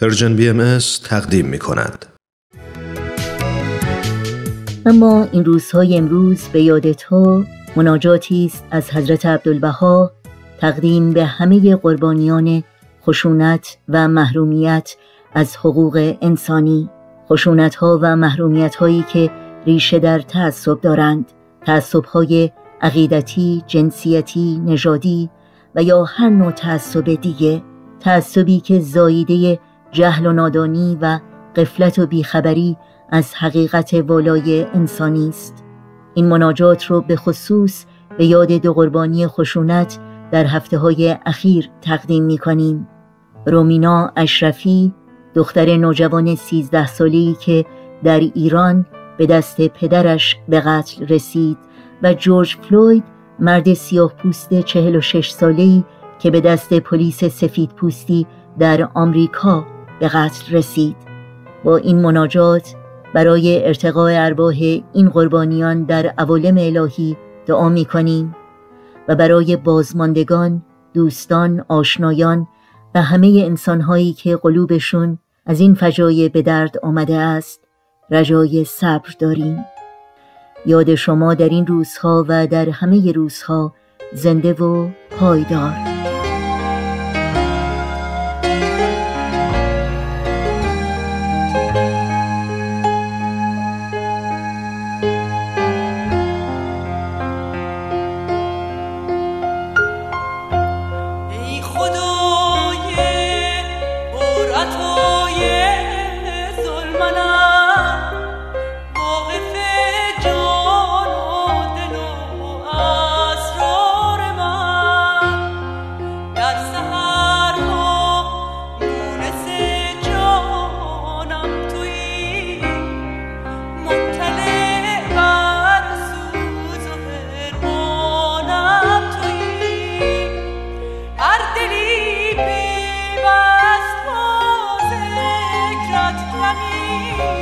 Persian BMS تقدیم می کند. اما این روزهای امروز به یاد تو مناجاتی است از حضرت عبدالبها تقدیم به همه قربانیان خشونت و محرومیت از حقوق انسانی خشونت ها و محرومیت هایی که ریشه در تعصب دارند تعصب های عقیدتی، جنسیتی، نژادی و یا هر نوع تعصب دیگه تعصبی که زاییده جهل و نادانی و قفلت و بیخبری از حقیقت والای انسانی است. این مناجات رو به خصوص به یاد دو قربانی خشونت در هفته های اخیر تقدیم می کنیم رومینا اشرفی دختر نوجوان سیزده ساله‌ای که در ایران به دست پدرش به قتل رسید و جورج فلوید مرد سیاه پوست 46 ساله‌ای که به دست پلیس سفید پوستی در آمریکا به قتل رسید. با این مناجات برای ارتقاء ارواح این قربانیان در عوالم الهی دعا می کنیم و برای بازماندگان، دوستان، آشنایان و همه انسانهایی که قلوبشون از این فجایع به درد آمده است رجای صبر داریم. یاد شما در این روزها و در همه روزها زنده و پایدار. la mia